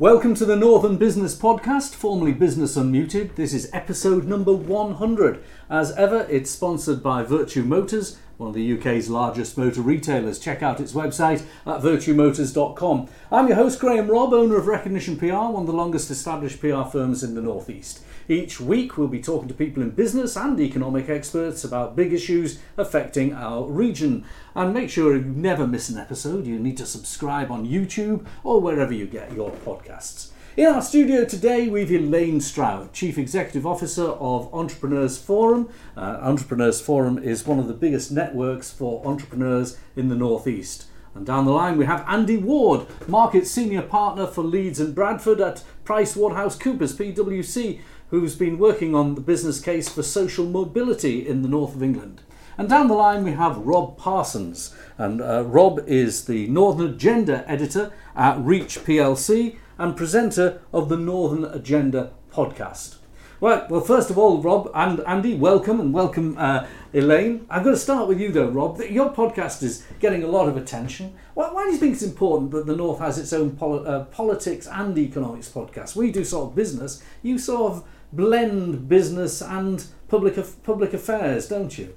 Welcome to the Northern Business Podcast, formerly Business Unmuted. This is episode number 100. As ever, it's sponsored by Vertu Motors, one of the UK's largest motor retailers. Check out its website at vertumotors.com. I'm your host, Graham Robb, owner of Recognition PR, one of the longest established PR firms in the Northeast. Each week, we'll be talking to people in business and economic experts about big issues affecting our region. And make sure you never miss an episode. You need to subscribe on YouTube or wherever you get your podcasts. In our studio today, we've Elaine Stroud, Chief Executive Officer of Entrepreneurs Forum. Uh, Entrepreneurs Forum is one of the biggest networks for entrepreneurs in the Northeast. And down the line, we have Andy Ward, Market Senior Partner for Leeds and Bradford at Price Coopers, PwC, who's been working on the business case for social mobility in the north of England. And down the line, we have Rob Parsons. And uh, Rob is the Northern Agenda editor at Reach PLC and presenter of the Northern Agenda podcast. Well, well, first of all, Rob and Andy, welcome and welcome uh, Elaine. I'm going to start with you though, Rob. Your podcast is getting a lot of attention. Why, why do you think it's important that the North has its own poli- uh, politics and economics podcast? We do sort of business. You sort of blend business and public public affairs, don't you?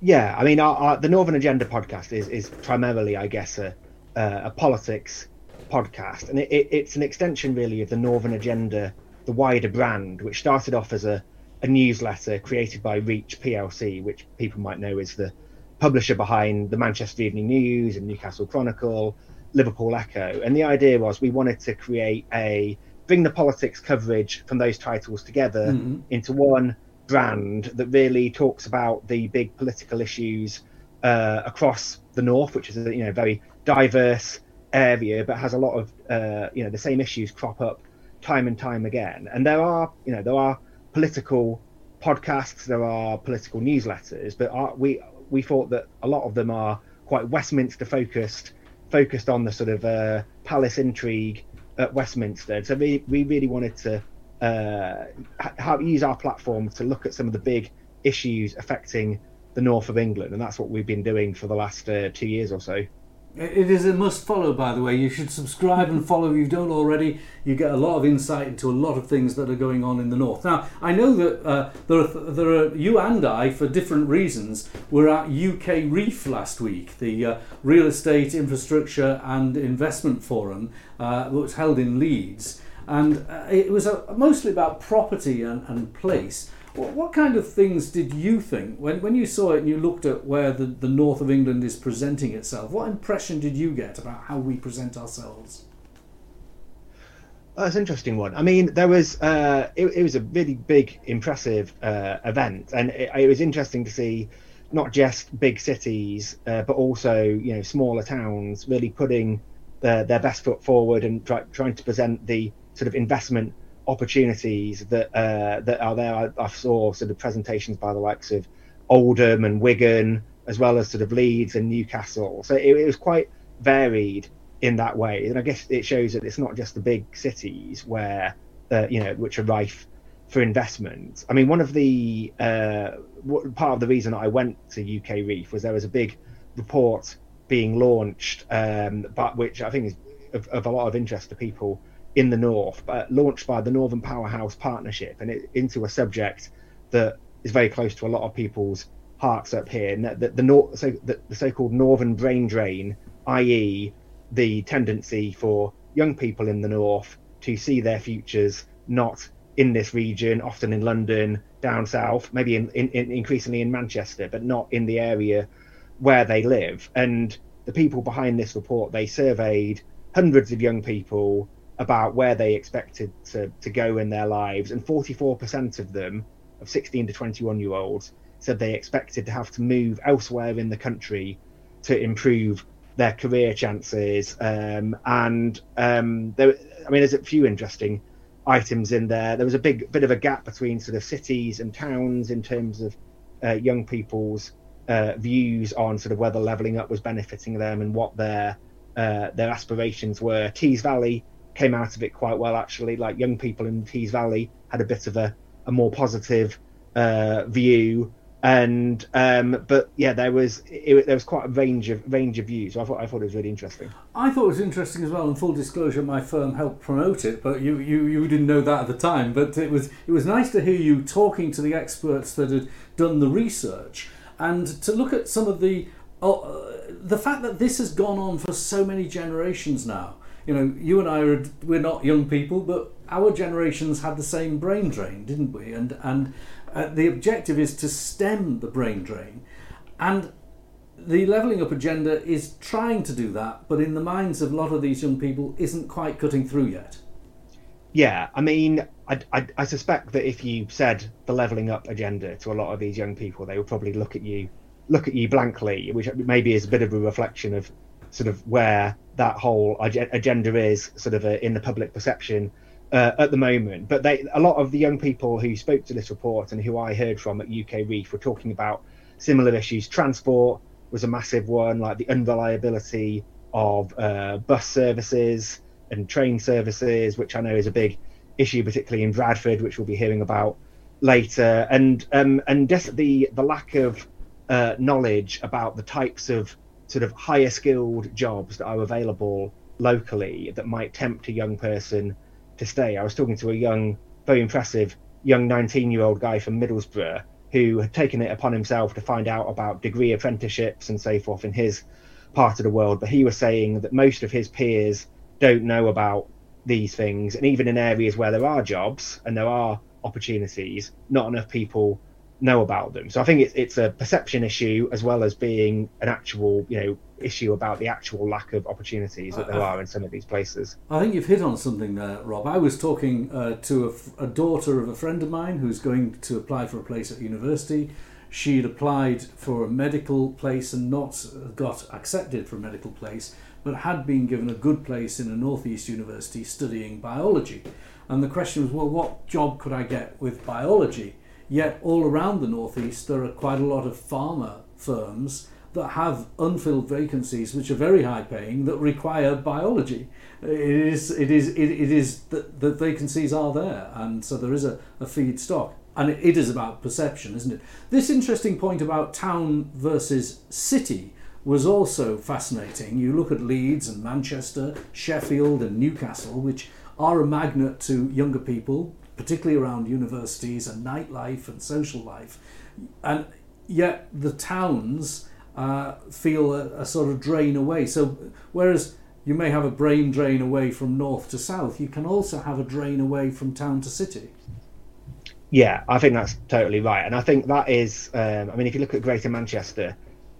Yeah, I mean, our, our, the Northern Agenda podcast is is primarily, I guess, a a politics podcast, and it, it, it's an extension really of the Northern Agenda, the wider brand, which started off as a a newsletter created by Reach PLC, which people might know is the publisher behind the Manchester Evening News and Newcastle Chronicle, Liverpool Echo. And the idea was we wanted to create a bring the politics coverage from those titles together mm-hmm. into one brand that really talks about the big political issues uh, across the north, which is a you know very diverse area, but has a lot of uh, you know the same issues crop up time and time again. And there are you know there are political podcasts, there are political newsletters, but are, we we thought that a lot of them are quite Westminster focused, focused on the sort of uh, palace intrigue at Westminster. So we, we really wanted to uh, ha- use our platform to look at some of the big issues affecting the north of England, and that's what we've been doing for the last uh, two years or so. It is a must follow, by the way. You should subscribe and follow if you don't already. You get a lot of insight into a lot of things that are going on in the north. Now, I know that uh, there, are, there are you and I, for different reasons, were at UKREiiF last week, the uh, Real Estate Infrastructure and Investment Forum, uh, that was held in Leeds, and uh, it was a, mostly about property and, and place. What, what kind of things did you think when, when you saw it and you looked at where the, the north of England is presenting itself? What impression did you get about how we present ourselves? That's an interesting one. I mean, there was uh, it, it, was a really big, impressive uh, event, and it, it, was interesting to see not just big cities, uh, but also you know smaller towns really putting their, their best foot forward and try, trying to present the sort of investment opportunities that uh, that are there. I, I, saw sort of presentations by the likes of Oldham and Wigan, as well as sort of Leeds and Newcastle. So it, it, was quite varied in that way, and I guess it shows that it's not just the big cities where uh, you know which are rife for investment. I mean, one of the uh, part of the reason I went to UKREiiF was there was a big report being launched, um, but which I think is of, of a lot of interest to people in the north, but launched by the Northern Powerhouse Partnership, and it, into a subject that is very close to a lot of people's hearts up here. And the, the, the, so, the, the so-called northern brain drain, i.e., the tendency for young people in the north to see their futures not in this region, often in London, down south, maybe in, in, in increasingly in Manchester, but not in the area where they live. And the people behind this report, they surveyed hundreds of young people about where they expected to, to go in their lives, and 44% of them, of 16 to 21 year olds, said they expected to have to move elsewhere in the country to improve their career chances. Um, and um, there, I mean, there's a few interesting items in there. There was a big bit of a gap between sort of cities and towns in terms of uh, young people's uh, views on sort of whether leveling up was benefiting them and what their uh, their aspirations were. Tees Valley came out of it quite well actually. Like young people in Tees Valley had a bit of a, a more positive uh, view and um, but yeah, there was it, there was quite a range of range of views. So I thought I thought it was really interesting. I thought it was interesting as well. And full disclosure, my firm helped promote it, but you, you, you didn't know that at the time. But it was it was nice to hear you talking to the experts that had done the research and to look at some of the uh, the fact that this has gone on for so many generations now. You know, you and I are we're not young people, but our generations had the same brain drain, didn't we? And and uh, the objective is to stem the brain drain. And the levelling up agenda is trying to do that, but in the minds of a lot of these young people, isn't quite cutting through yet. Yeah, I mean, I, I, I suspect that if you said the levelling up agenda to a lot of these young people, they would probably look at you, look at you blankly, which maybe is a bit of a reflection of sort of where that whole agenda is, sort of uh, in the public perception uh, at the moment. But they, a lot of the young people who spoke to this report and who I heard from at UKREiiF were talking about similar issues. Transport was a massive one, like the unreliability of uh, bus services and train services, which I know is a big issue, particularly in Bradford, which we'll be hearing about later, and um, and just the the lack of uh, knowledge about the types of sort of higher skilled jobs that are available locally that might tempt a young person to stay. I was talking to a young, very impressive young 19 year old guy from Middlesbrough who had taken it upon himself to find out about degree apprenticeships and so forth in his part of the world. But he was saying that most of his peers don't know about these things. And even in areas where there are jobs and there are opportunities, not enough people know about them. So I think it's it's a perception issue as well as being an actual you know issue about the actual lack of opportunities that there are in some of these places. I think you've hit on something there, Rob. I was talking uh, to a, a, daughter of a friend of mine who's going to apply for a place at university. She'd applied for a medical place and not got accepted for a medical place, but had been given a good place in a northeast university studying biology. And the question was, well, what job could I get with biology? Yet, all around the northeast, there are quite a lot of pharma firms that have unfilled vacancies which are very high paying that require biology. It is, it is, it, it is that the vacancies are there, and so there is a, a feedstock. And it, it is about perception, isn't it? This interesting point about town versus city was also fascinating. You look at Leeds and Manchester, Sheffield and Newcastle, which are a magnet to younger people, particularly around universities and nightlife and social life. And yet the towns uh, feel a, a, sort of drain away. So, whereas you may have a brain drain away from north to south, you can also have a drain away from town to city. Yeah, I think that's totally right. And I think that is, um, I mean, if you look at Greater Manchester,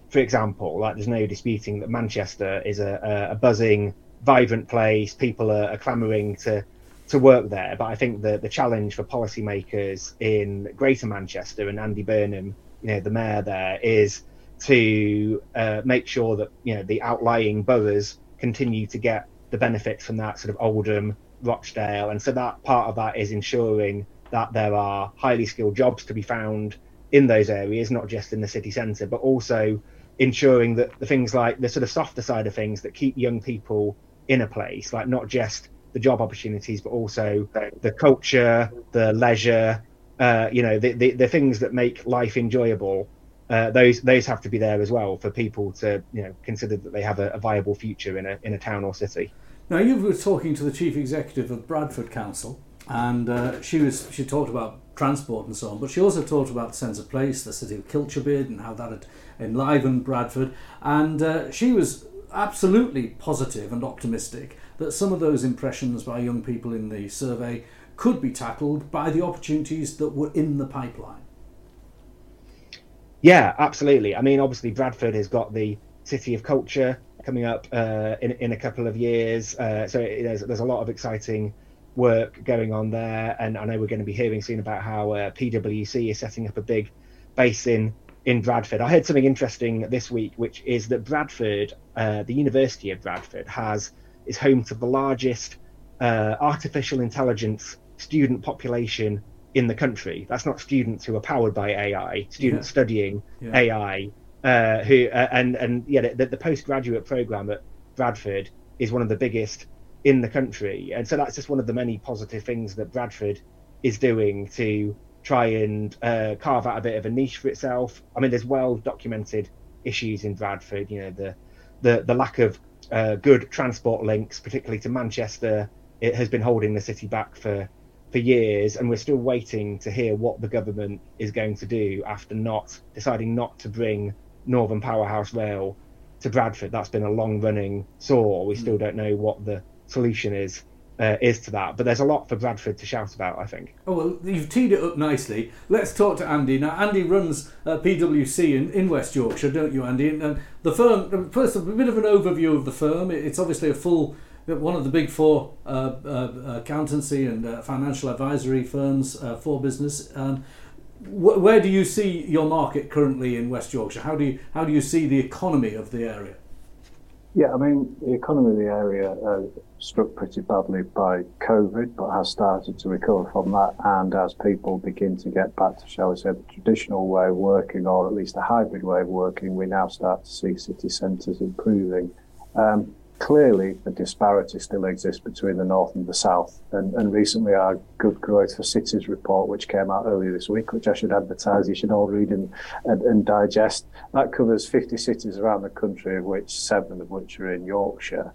for example, like there's no disputing that Manchester is a, a buzzing, vibrant place. People are, are clamouring to to work there. But I think the the challenge for policymakers in Greater Manchester and Andy Burnham, you know, the mayor there, is to uh, make sure that you know the outlying boroughs continue to get the benefits from that sort of Oldham, Rochdale, and so that part of that is ensuring that there are highly skilled jobs to be found in those areas, not just in the city centre, but also ensuring that the things like the sort of softer side of things that keep young people in a place, like not just the job opportunities, but also the culture, the leisure, uh, you know, the, the, the things that make life enjoyable. Uh, those those have to be there as well for people to you know consider that they have a, a, viable future in a in a town or city. Now you were talking to the chief executive of Bradford Council, and uh, she was she talked about transport and so on, but she also talked about the sense of place, the city of Culture bid, and how that had enlivened Bradford. And uh, she was absolutely positive and optimistic that some of those impressions by young people in the survey could be tackled by the opportunities that were in the pipeline. Yeah, absolutely. I mean, obviously, Bradford has got the City of Culture coming up uh, in in a couple of years, uh, so it, there's there's a lot of exciting work going on there, and I know we're going to be hearing soon about how uh, PwC is setting up a big base in in Bradford. I heard something interesting this week, which is that Bradford, uh, the University of Bradford, has is home to the largest uh, artificial intelligence student population in the country. That's not students who are powered by AI, students yeah. studying yeah. AI. Uh, who uh, and and yeah, the, the postgraduate program at Bradford is one of the biggest in the country, and so that's just one of the many positive things that Bradford is doing to try and uh, carve out a bit of a niche for itself. I mean, there's well documented issues in Bradford. You know, the the the lack of uh, good transport links, particularly to Manchester, it has been holding the city back for for years, and we're still waiting to hear what the government is going to do after not deciding not to bring Northern Powerhouse Rail to Bradford. That's been a long running sore. We still don't know what the solution is uh, is to that. But there's a lot for Bradford to shout about, I think. Oh, well, you've teed it up nicely. Let's talk to Andy. Now, Andy runs uh, PwC in, in West Yorkshire, don't you, Andy? And, the firm, first, a bit of an overview of the firm. It's obviously a full, one of the big four uh, uh accountancy and uh, financial advisory firms uh, for business. Um, wh- where do you see your market currently in West Yorkshire? How do you, how do you see the economy of the area? Yeah, I mean, the economy of the area uh, struck pretty badly by COVID, but has started to recover from that. And as people begin to get back to, shall we say, the traditional way of working, or at least a hybrid way of working, we now start to see city centres improving. Um, clearly the disparity still exists between the north and the south. And, and recently, our Good Growth for Cities report, which came out earlier this week, which I should advertise, you should all read and, and, and digest, that covers 50 cities around the country, of which seven of which are in Yorkshire.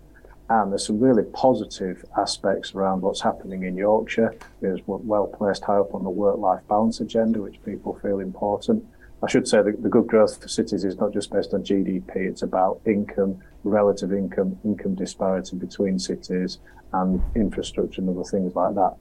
And there's some really positive aspects around what's happening in Yorkshire. There's well placed high up on the work life balance agenda, which people feel important. I should say that the good growth for cities is not just based on GDP, it's about income, relative income, income disparity between cities, and infrastructure and other things like that.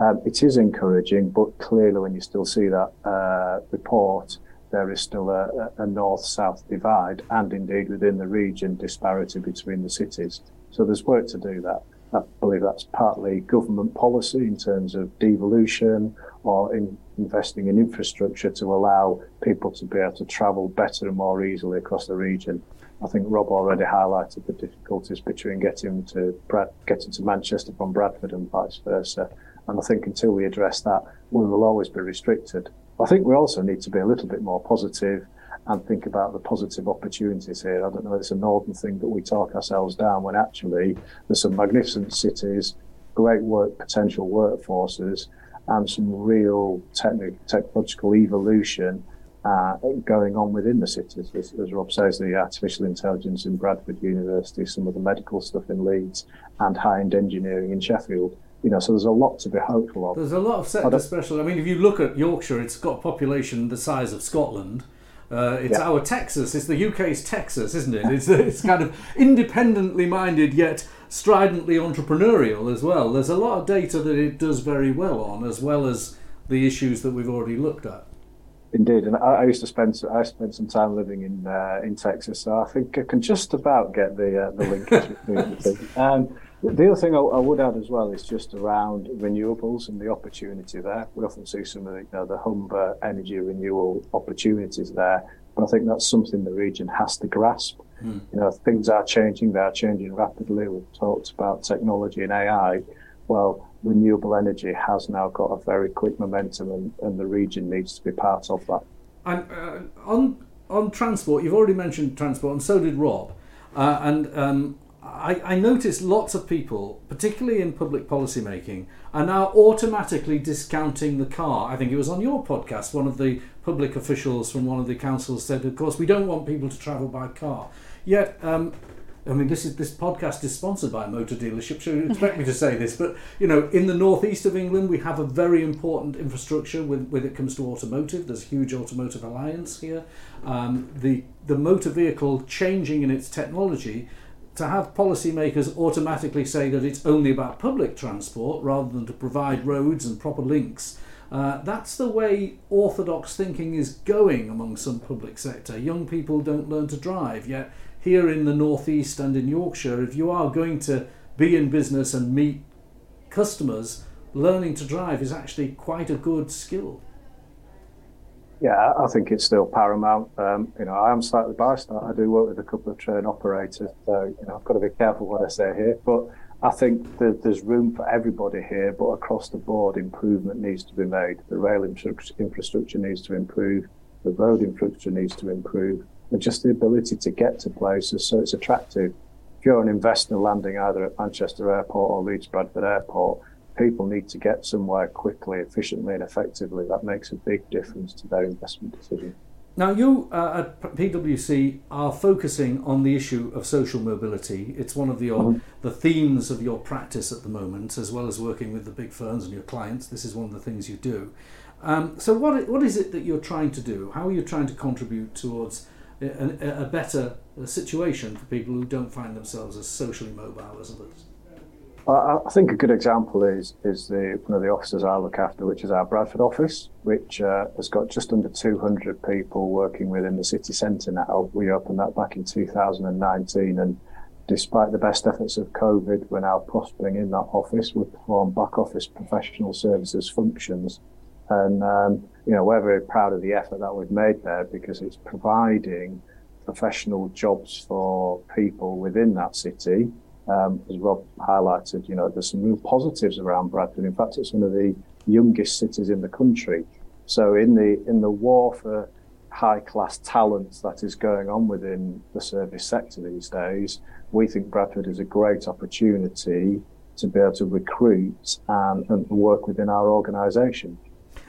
Um, it is encouraging, but clearly, when you still see that uh, report, there is still a, a north south divide, and indeed within the region, disparity between the cities. So there's work to do that. I believe that's partly government policy in terms of devolution or in investing in infrastructure to allow people to be able to travel better and more easily across the region. I think Rob already highlighted the difficulties between getting to Brad, getting to Manchester from Bradford and vice versa. And I think until we address that, we will always be restricted. I think we also need to be a little bit more positive and think about the positive opportunities here. I don't know, it's a northern thing that we talk ourselves down when actually there's some magnificent cities, great work potential workforces, and some real technical technological evolution uh, going on within the cities. As, as, Rob says, the artificial intelligence in Bradford University, some of the medical stuff in Leeds, and high-end engineering in Sheffield. You know, so there's a lot to be hopeful of. There's a lot of sector special. I mean, if you look at Yorkshire, it's got a population the size of Scotland. Uh, it's yeah. our Texas. It's the UK's Texas, isn't it? It's, it's kind of independently minded yet stridently entrepreneurial as well. There's a lot of data that it does very well on, as well as the issues that we've already looked at. Indeed, and I, I used to spend I spent some time living in uh, in Texas, so I think I can just about get the uh, the linkage between the two. Um, the other thing I, I, would add as well is just around renewables and the opportunity there. We often see some of the, you know, the Humber energy renewal opportunities there, but I think that's something the region has to grasp. Mm. You know, things are changing; they are changing rapidly. We've talked about technology and AI. Well, renewable energy has now got a very quick momentum, and, and the region needs to be part of that. And uh, on on transport, you've already mentioned transport, and so did Rob. Uh, and um, I, I noticed lots of people, particularly in public policy making, are now automatically discounting the car. I think it was on your podcast, one of the public officials from one of the councils said, of course, we don't want people to travel by car. Yet, um, I mean, this is this podcast is sponsored by a motor dealership, so you expect me to say this, but you know, in the northeast of England, we have a very important infrastructure when, when it comes to automotive. There's a huge automotive alliance here. Um, the the motor vehicle changing in its technology to have policymakers automatically say that it's only about public transport rather than to provide roads and proper links. Uh, that's the way orthodox thinking is going among some public sector. Young people don't learn to drive, yet here in the northeast and in Yorkshire, if you are going to be in business and meet customers, learning to drive is actually quite a good skill. Yeah, I think it's still paramount. Um, you know, I am slightly biased. I do work with a couple of train operators, so you know I've got to be careful what I say here. But I think there's room for everybody here, but across the board, improvement needs to be made. The rail infrastructure needs to improve. The road infrastructure needs to improve, just the ability to get to places so it's attractive. If you're an investor landing either at Manchester Airport or Leeds Bradford Airport, people need to get somewhere quickly, efficiently, and effectively, that makes a big difference to their investment decision. Now, you uh, at PwC are focusing on the issue of social mobility. It's one of the, mm-hmm. the themes of your practice at the moment, as well as working with the big firms and your clients. This is one of the things you do. Um, so, what, what is it that you're trying to do? How are you trying to contribute towards a, a better situation for people who don't find themselves as socially mobile as others? I think a good example is is the one of the offices I look after, which is our Bradford office, which uh, has got just under 200 people working within the city centre now. We opened that back in 2019, and despite the best efforts of COVID, we're now prospering in that office. We perform back office professional services functions, and um, you know we're very proud of the effort that we've made there because it's providing professional jobs for people within that city um, as Rob highlighted, you know, there's some real positives around Bradford. In fact, it's one of the youngest cities in the country. So in the in the war for high class talent that is going on within the service sector these days, we think Bradford is a great opportunity to be able to recruit and, and work within our organisation.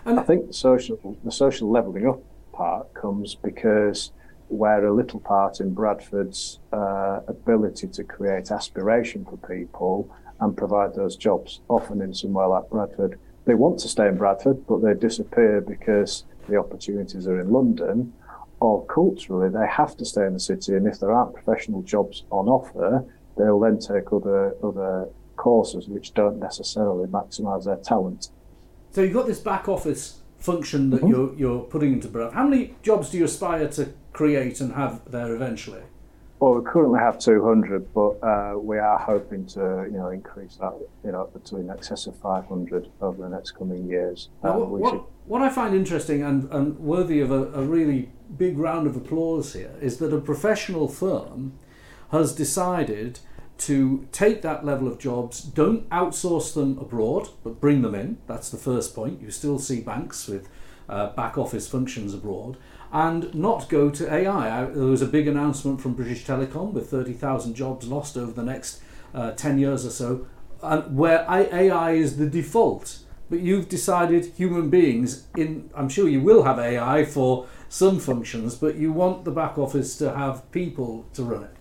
I think the social the social levelling up part comes because we're a little part in Bradford's uh, ability to create aspiration for people and provide those jobs. Often in somewhere like Bradford, they want to stay in Bradford, but they disappear because the opportunities are in London. Or culturally, they have to stay in the city, and if there aren't professional jobs on offer, they'll then take other other courses which don't necessarily maximise their talent. So you've got this back office function that mm-hmm. you're you're putting into Bradford. How many jobs do you aspire to create and have there eventually? Well, we currently have 200, but uh, we are hoping to, you know, increase that, you know, to in excess of 500 over the next coming years. Now, what, what, what, I find interesting and, and worthy of a, a really big round of applause here is that a professional firm has decided to take that level of jobs, don't outsource them abroad, but bring them in. That's the first point. You still see banks with uh, back office functions abroad and not go to AI. There was a big announcement from British Telecom with 30,000 jobs lost over the next uh, 10 years or so, and where AI is the default. But you've decided human beings, in I'm sure you will have AI for some functions, but you want the back office to have people to run it.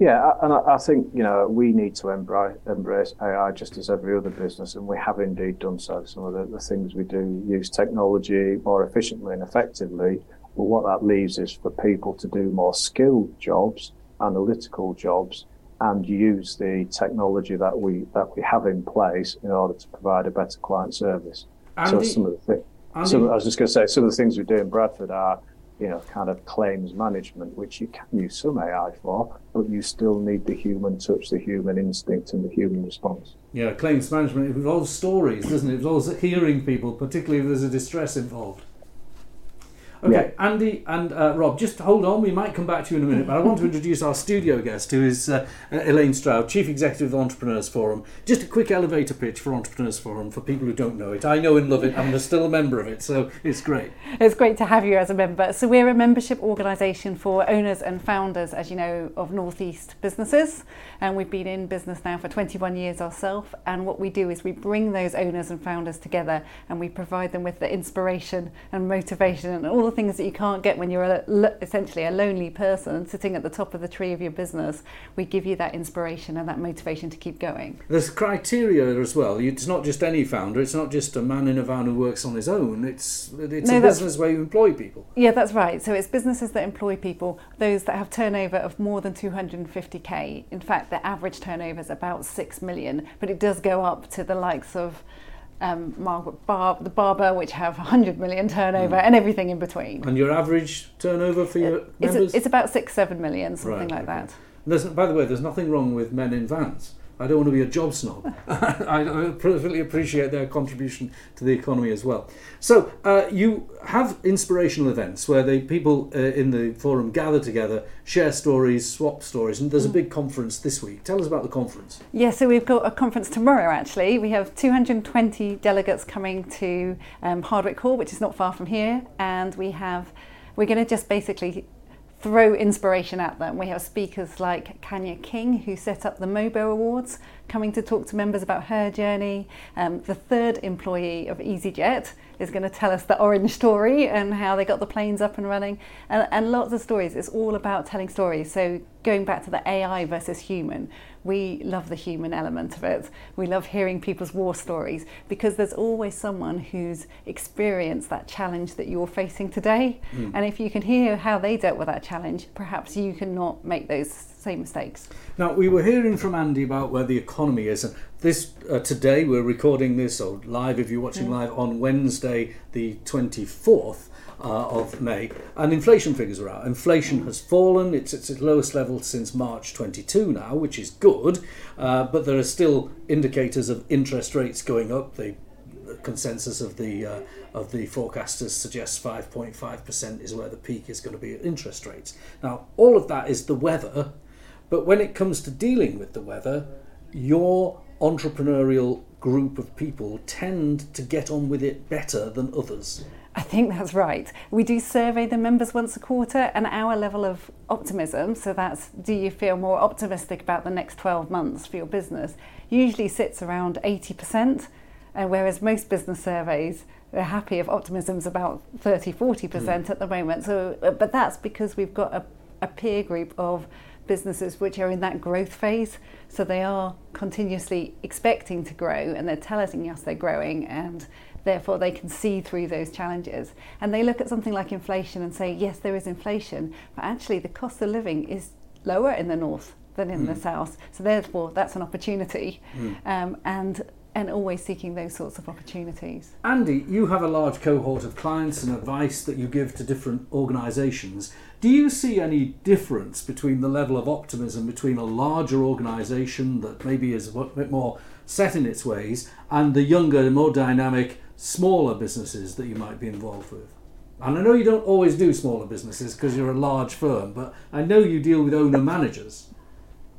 Yeah, and I, think you know we need to embrace, embrace AI just as every other business, and we have indeed done so. Some of the, the things we do use technology more efficiently and effectively, but what that leaves is for people to do more skilled jobs, analytical jobs, and use the technology that we that we have in place in order to provide a better client service. Andy, so some of the things. I was just going to say some of the things we do in Bradford are you know, kind of claims management, which you can use some AI for, but you still need the human touch, the human instinct, and the human response. Yeah, claims management involves stories, doesn't it? It involves hearing people, particularly if there's a distress involved. Okay, yeah. Andy and uh, Rob, just hold on. We might come back to you in a minute, but I want to introduce our studio guest, who is uh, Elaine Stroud, Chief Executive of Entrepreneurs Forum. Just a quick elevator pitch for Entrepreneurs Forum for people who don't know it. I know and love it. I'm still a member of it, so it's great. It's great to have you as a member. So we're a membership organisation for owners and founders, as you know, of Northeast businesses, and we've been in business now for 21 years ourselves. And what we do is we bring those owners and founders together, and we provide them with the inspiration and motivation and all things that you can't get when you're a, essentially a lonely person sitting at the top of the tree of your business. We give you that inspiration and that motivation to keep going. There's criteria as well. It's not just any founder. It's not just a man in a van who works on his own. It's it's no, a business where you employ people. Yeah, that's right. So it's businesses that employ people, those that have turnover of more than 250k. In fact, the average turnover is about six million, but it does go up to the likes of um, Margaret Bar- the Barbour, which have 100 million turnover mm. and everything in between. And your average turnover for your it's members? A, it's about six, seven million, something right, like okay. that. There's, by the way, there's nothing wrong with men in vans. I don't want to be a job snob. I perfectly appreciate their contribution to the economy as well. So uh, you have inspirational events where the people uh, in the forum gather together, share stories, swap stories, and there's a mm. big conference this week. Tell us about the conference. Yeah, so we've got a conference tomorrow. Actually, we have 220 delegates coming to um, Hardwick Hall, which is not far from here, and we have we're going to just basically throw inspiration at them. We have speakers like Kanya King, who set up the Mobo Awards, coming to talk to members about her journey. Um, the third employee of EasyJet is going to tell us the orange story and how they got the planes up and running, and, and lots of stories. It's all about telling stories. So, going back to the AI versus human, we love the human element of it. We love hearing people's war stories because there's always someone who's experienced that challenge that you're facing today. Mm. And if you can hear how they dealt with that challenge, perhaps you can not make those same mistakes. Now, we were hearing from Andy about where the economy is. And this uh, today, we're recording this, or live if you're watching mm. live, on Wednesday, the 24th uh, of May, and inflation figures are out. Inflation has fallen; it's at its lowest level since March 22 now, which is good. Uh, but there are still indicators of interest rates going up. The consensus of the uh, of the forecasters suggests 5.5% is where the peak is going to be at interest rates. Now, all of that is the weather, but when it comes to dealing with the weather, your entrepreneurial group of people tend to get on with it better than others. I think that's right. We do survey the members once a quarter, and our level of optimism so that's do you feel more optimistic about the next 12 months for your business usually sits around 80%, uh, whereas most business surveys they're happy if optimism's about 30 40% mm. at the moment. So, uh, but that's because we've got a, a peer group of businesses which are in that growth phase. So they are continuously expecting to grow and they're telling us they're growing and therefore they can see through those challenges. And they look at something like inflation and say, yes, there is inflation, but actually the cost of living is lower in the north than in mm. the hmm. south. So therefore that's an opportunity. Mm. Um, and and always seeking those sorts of opportunities. Andy, you have a large cohort of clients and advice that you give to different organisations. Do you see any difference between the level of optimism between a larger organisation that maybe is a bit more set in its ways and the younger, more dynamic smaller businesses that you might be involved with? And I know you don't always do smaller businesses because you're a large firm, but I know you deal with owner managers.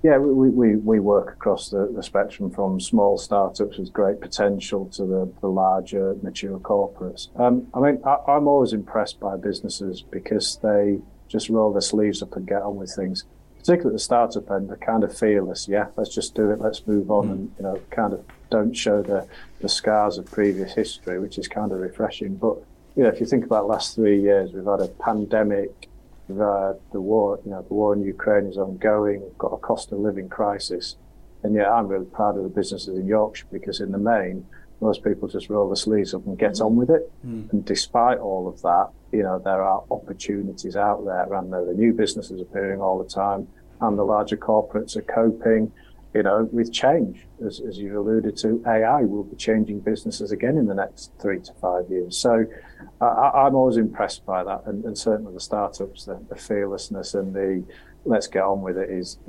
Yeah, we, we, we work across the, the spectrum from small startups with great potential to the, the larger mature corporates. Um, I mean, I, I'm always impressed by businesses because they just roll their sleeves up and get on with things. Particularly at the startup end, they're kind of fearless. Yeah, let's just do it. Let's move on, mm. and you know, kind of don't show the, the scars of previous history, which is kind of refreshing. But you know, if you think about the last three years, we've had a pandemic, the war. You know, the war in Ukraine is ongoing. We've got a cost of living crisis, and yet I'm really proud of the businesses in Yorkshire because, in the main, most people just roll their sleeves up and get on with it. Mm. And despite all of that, you know, there are opportunities out there, and there are new businesses appearing all the time, and the larger corporates are coping you know, with change, as, as you alluded to, AI will be changing businesses again in the next three to five years. So I, am always impressed by that. And, and certainly the startups, the, the, fearlessness and the let's get on with it is,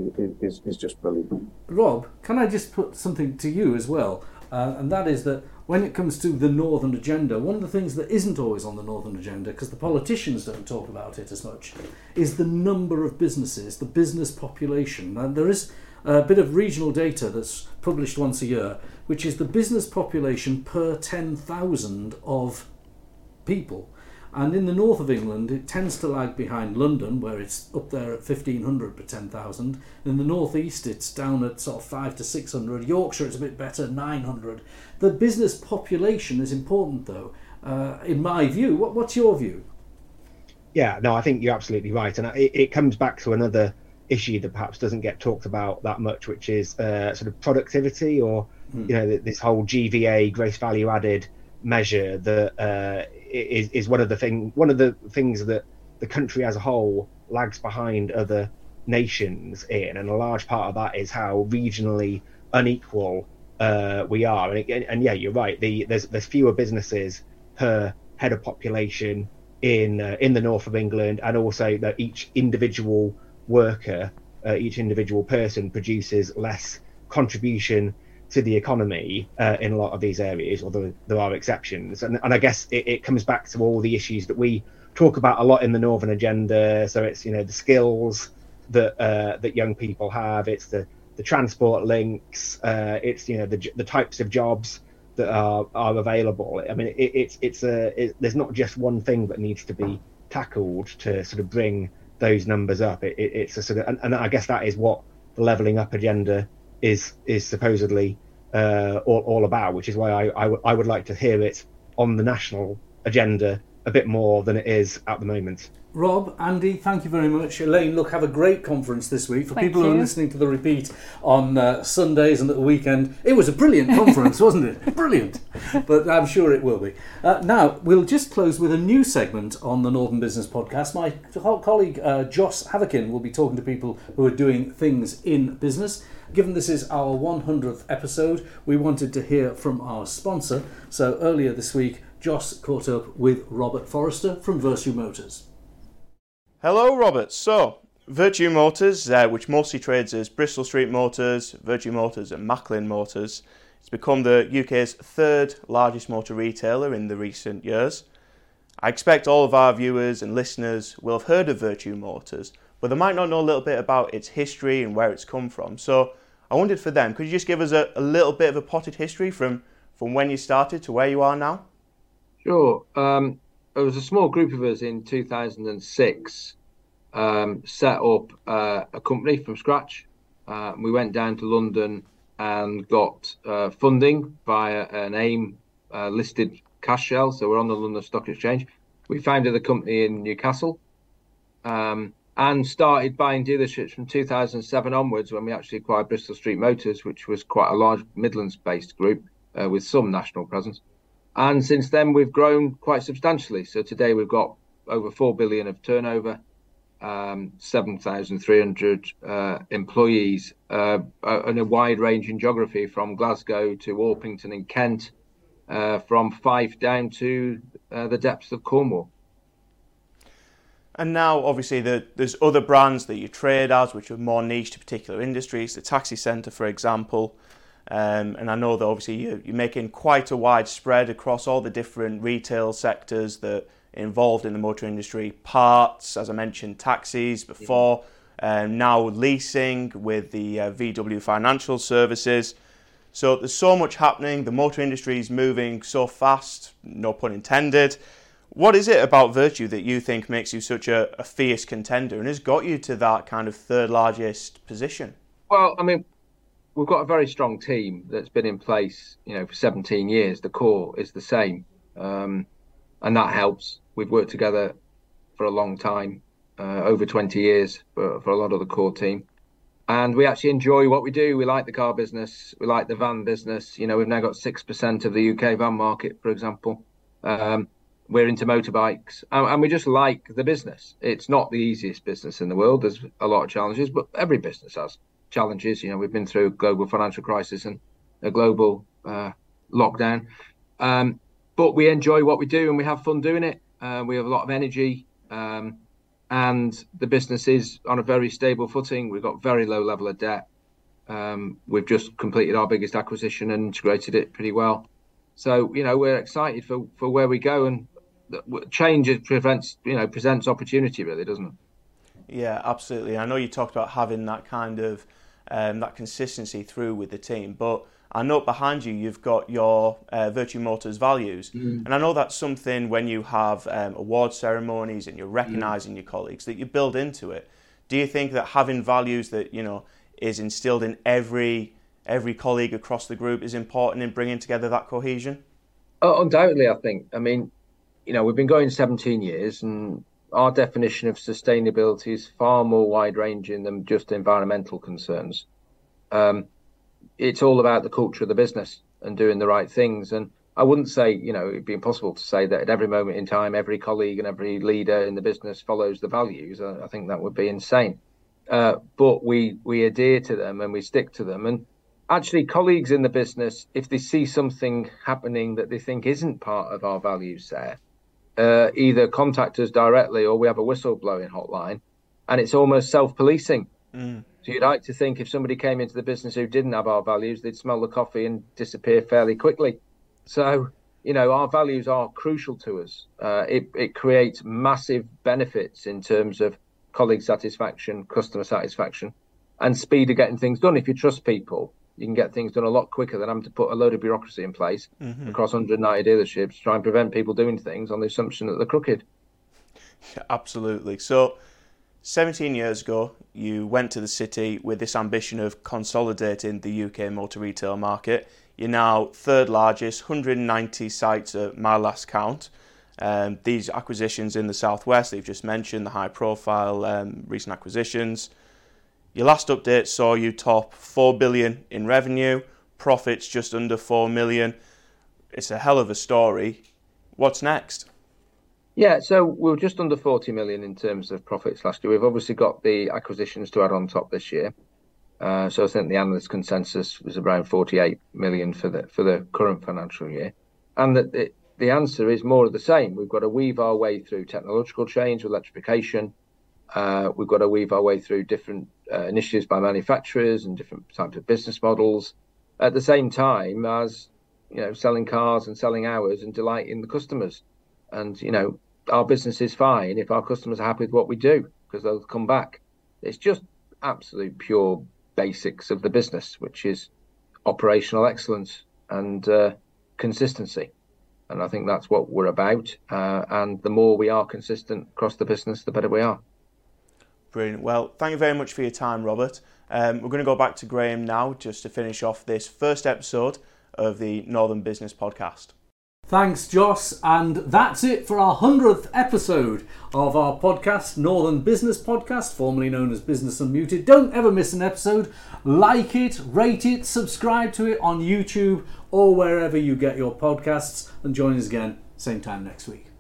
is, is just brilliant. Rob, can I just put something to you as well? Uh, and that is that when it comes to the Northern agenda, one of the things that isn't always on the Northern agenda, because the politicians don't talk about it as much, is the number of businesses, the business population. And there is a bit of regional data that's published once a year, which is the business population per 10,000 of people. And in the north of England, it tends to lag behind London, where it's up there at 1500 per 10,000. In the northeast, it's down at sort of 5 to 600. Yorkshire, it's a bit better, 900. The business population is important, though, uh, in my view. What, what's your view? Yeah, no, I think you're absolutely right. And it, it comes back to another issue that perhaps doesn't get talked about that much, which is uh, sort of productivity or mm. you know this whole GVA gross value added measure that uh, is is one of the thing one of the things that the country as a whole lags behind other nations in, and a large part of that is how regionally unequal uh, we are. And, and, yeah, you're right. The, there's there's fewer businesses per head of population in uh, in the north of England, and also that each individual worker, uh, each individual person produces less contribution to the economy uh, in a lot of these areas, although there are exceptions. And, and I guess it, it, comes back to all the issues that we talk about a lot in the Northern Agenda. So it's you know the skills that uh, that young people have. It's the the transport links. Uh, it's you know the the types of jobs that are are available. I mean, it, it's it's a it, there's not just one thing that needs to be tackled to sort of bring those numbers up. It, it, it's a sort of, and, and, I guess that is what the leveling up agenda is is supposedly uh, all, all, about, which is why I, I, w- I would like to hear it on the national agenda a bit more than it is at the moment. Rob, Andy, thank you very much. Elaine, look, have a great conference this week. For thank people you. who are listening to the repeat on uh, Sundays and at the weekend, it was a brilliant conference, wasn't it? Brilliant. But I'm sure it will be. Uh, now, we'll just close with a new segment on the Northern Business Podcast. My colleague uh, Joss Haverkin will be talking to people who are doing things in business. Given this is our 100th episode, we wanted to hear from our sponsor. So earlier this week, Joss caught up with Robert Forrester from Vertu Motors. Hello, Robert. So, Vertu Motors, uh, which mostly trades as Bristol Street Motors, Vertu Motors, and Macklin Motors, it's become the UK's third largest motor retailer in the recent years. I expect all of our viewers and listeners will have heard of Vertu Motors, but they might not know a little bit about its history and where it's come from. So, I wondered for them, could you just give us a, a little bit of a potted history from, from when you started to where you are now? Sure. Um, there was a small group of us in 2006 um, set up uh, a company from scratch. Uh, we went down to London and got uh, funding via an AIM uh, listed cash shell. So we're on the London Stock Exchange. We founded the company in Newcastle um, and started buying dealerships from 2007 onwards when we actually acquired Bristol Street Motors, which was quite a large Midlands based group uh, with some national presence. And since then, we've grown quite substantially. So today we've got over 4 billion of turnover, um, 7,300 uh, employees, uh, and a wide range in geography from Glasgow to Orpington in Kent, uh, from Fife down to uh, the depths of Cornwall. And now, obviously, the, there's other brands that you trade as, which are more niche to particular industries. The Taxi Centre, for example, um, and I know that obviously you're, you're, making quite a wide spread across all the different retail sectors that are involved in the motor industry. Parts, as I mentioned, taxis before, um, now leasing with the uh, VW Financial Services. So there's so much happening. The motor industry is moving so fast, no pun intended. What is it about Vertu that you think makes you such a, a fierce contender and has got you to that kind of third largest position? Well, I mean, we've got a very strong team that's been in place, you know, for 17 years. The core is the same, um, and that helps. We've worked together for a long time, uh, over 20 years for, for a lot of the core team, and we actually enjoy what we do. We like the car business, we like the van business. You know, we've now got six percent of the UK van market, for example. Um, we're into motorbikes, and, and we just like the business. It's not the easiest business in the world. There's a lot of challenges, but every business has challenges. You know, we've been through a global financial crisis and a global uh, lockdown, um, but we enjoy what we do and we have fun doing it. Uh, we have a lot of energy, um, and the business is on a very stable footing. We've got very low level of debt. Um, we've just completed our biggest acquisition and integrated it pretty well. So you know we're excited for, for where we go and change prevents you know presents opportunity really doesn't it? Yeah, absolutely. I know you talked about having that kind of um, that consistency through with the team. But I know behind you you've got your uh, Vertu Motors values, mm. and I know that's something when you have um, award ceremonies and you're recognising mm. your colleagues that you build into it. Do you think that having values that you know is instilled in every every colleague across the group is important in bringing together that cohesion? Oh, undoubtedly, I think. I mean, you know, we've been going 17 years, and our definition of sustainability is far more wide ranging than just environmental concerns. Um, it's all about the culture of the business and doing the right things. And I wouldn't say, you know, it'd be impossible to say that at every moment in time, every colleague and every leader in the business follows the values. I, I think that would be insane. Uh, but we we adhere to them and we stick to them. And actually, colleagues in the business, if they see something happening that they think isn't part of our value set, uh, either contact us directly or we have a whistleblowing hotline, and it's almost self-policing. Mm. So you'd like to think if somebody came into the business who didn't have our values, they'd smell the coffee and disappear fairly quickly. So you know our values are crucial to us. Uh, it it creates massive benefits in terms of colleague satisfaction, customer satisfaction, and speed of getting things done. If you trust people, you can get things done a lot quicker than having to put a load of bureaucracy in place mm-hmm. across 190 dealerships to try and prevent people doing things on the assumption that they're crooked. Yeah, absolutely. So, 17 years ago, you went to the city with this ambition of consolidating the UK motor retail market. You're now third largest, 190 sites at my last count. Um, these acquisitions in the southwest that you've just mentioned, the high profile um, recent acquisitions. Your last update saw you top 4 billion in revenue, profits just under 4 million. It's a hell of a story. What's next? Yeah, so we were just under 40 million in terms of profits last year. We've obviously got the acquisitions to add on top this year. Uh, so I think the analyst consensus was around 48 million for the for the current financial year, and that the, the answer is more of the same. We've got to weave our way through technological change, electrification. Uh, we've got to weave our way through different uh, initiatives by manufacturers and different types of business models. At the same time as you know, selling cars and selling hours and delighting the customers. And you know, our business is fine if our customers are happy with what we do because they'll come back. It's just absolute pure basics of the business, which is operational excellence and uh, consistency. And I think that's what we're about. Uh, and the more we are consistent across the business, the better we are. Brilliant. Well, thank you very much for your time, Robert. Um, we're going to go back to Graham now just to finish off this first episode of the Northern Business Podcast. Thanks, Joss. And that's it for our 100th episode of our podcast, Northern Business Podcast, formerly known as Business Unmuted. Don't ever miss an episode. Like it, rate it, subscribe to it on YouTube or wherever you get your podcasts, and join us again, same time next week.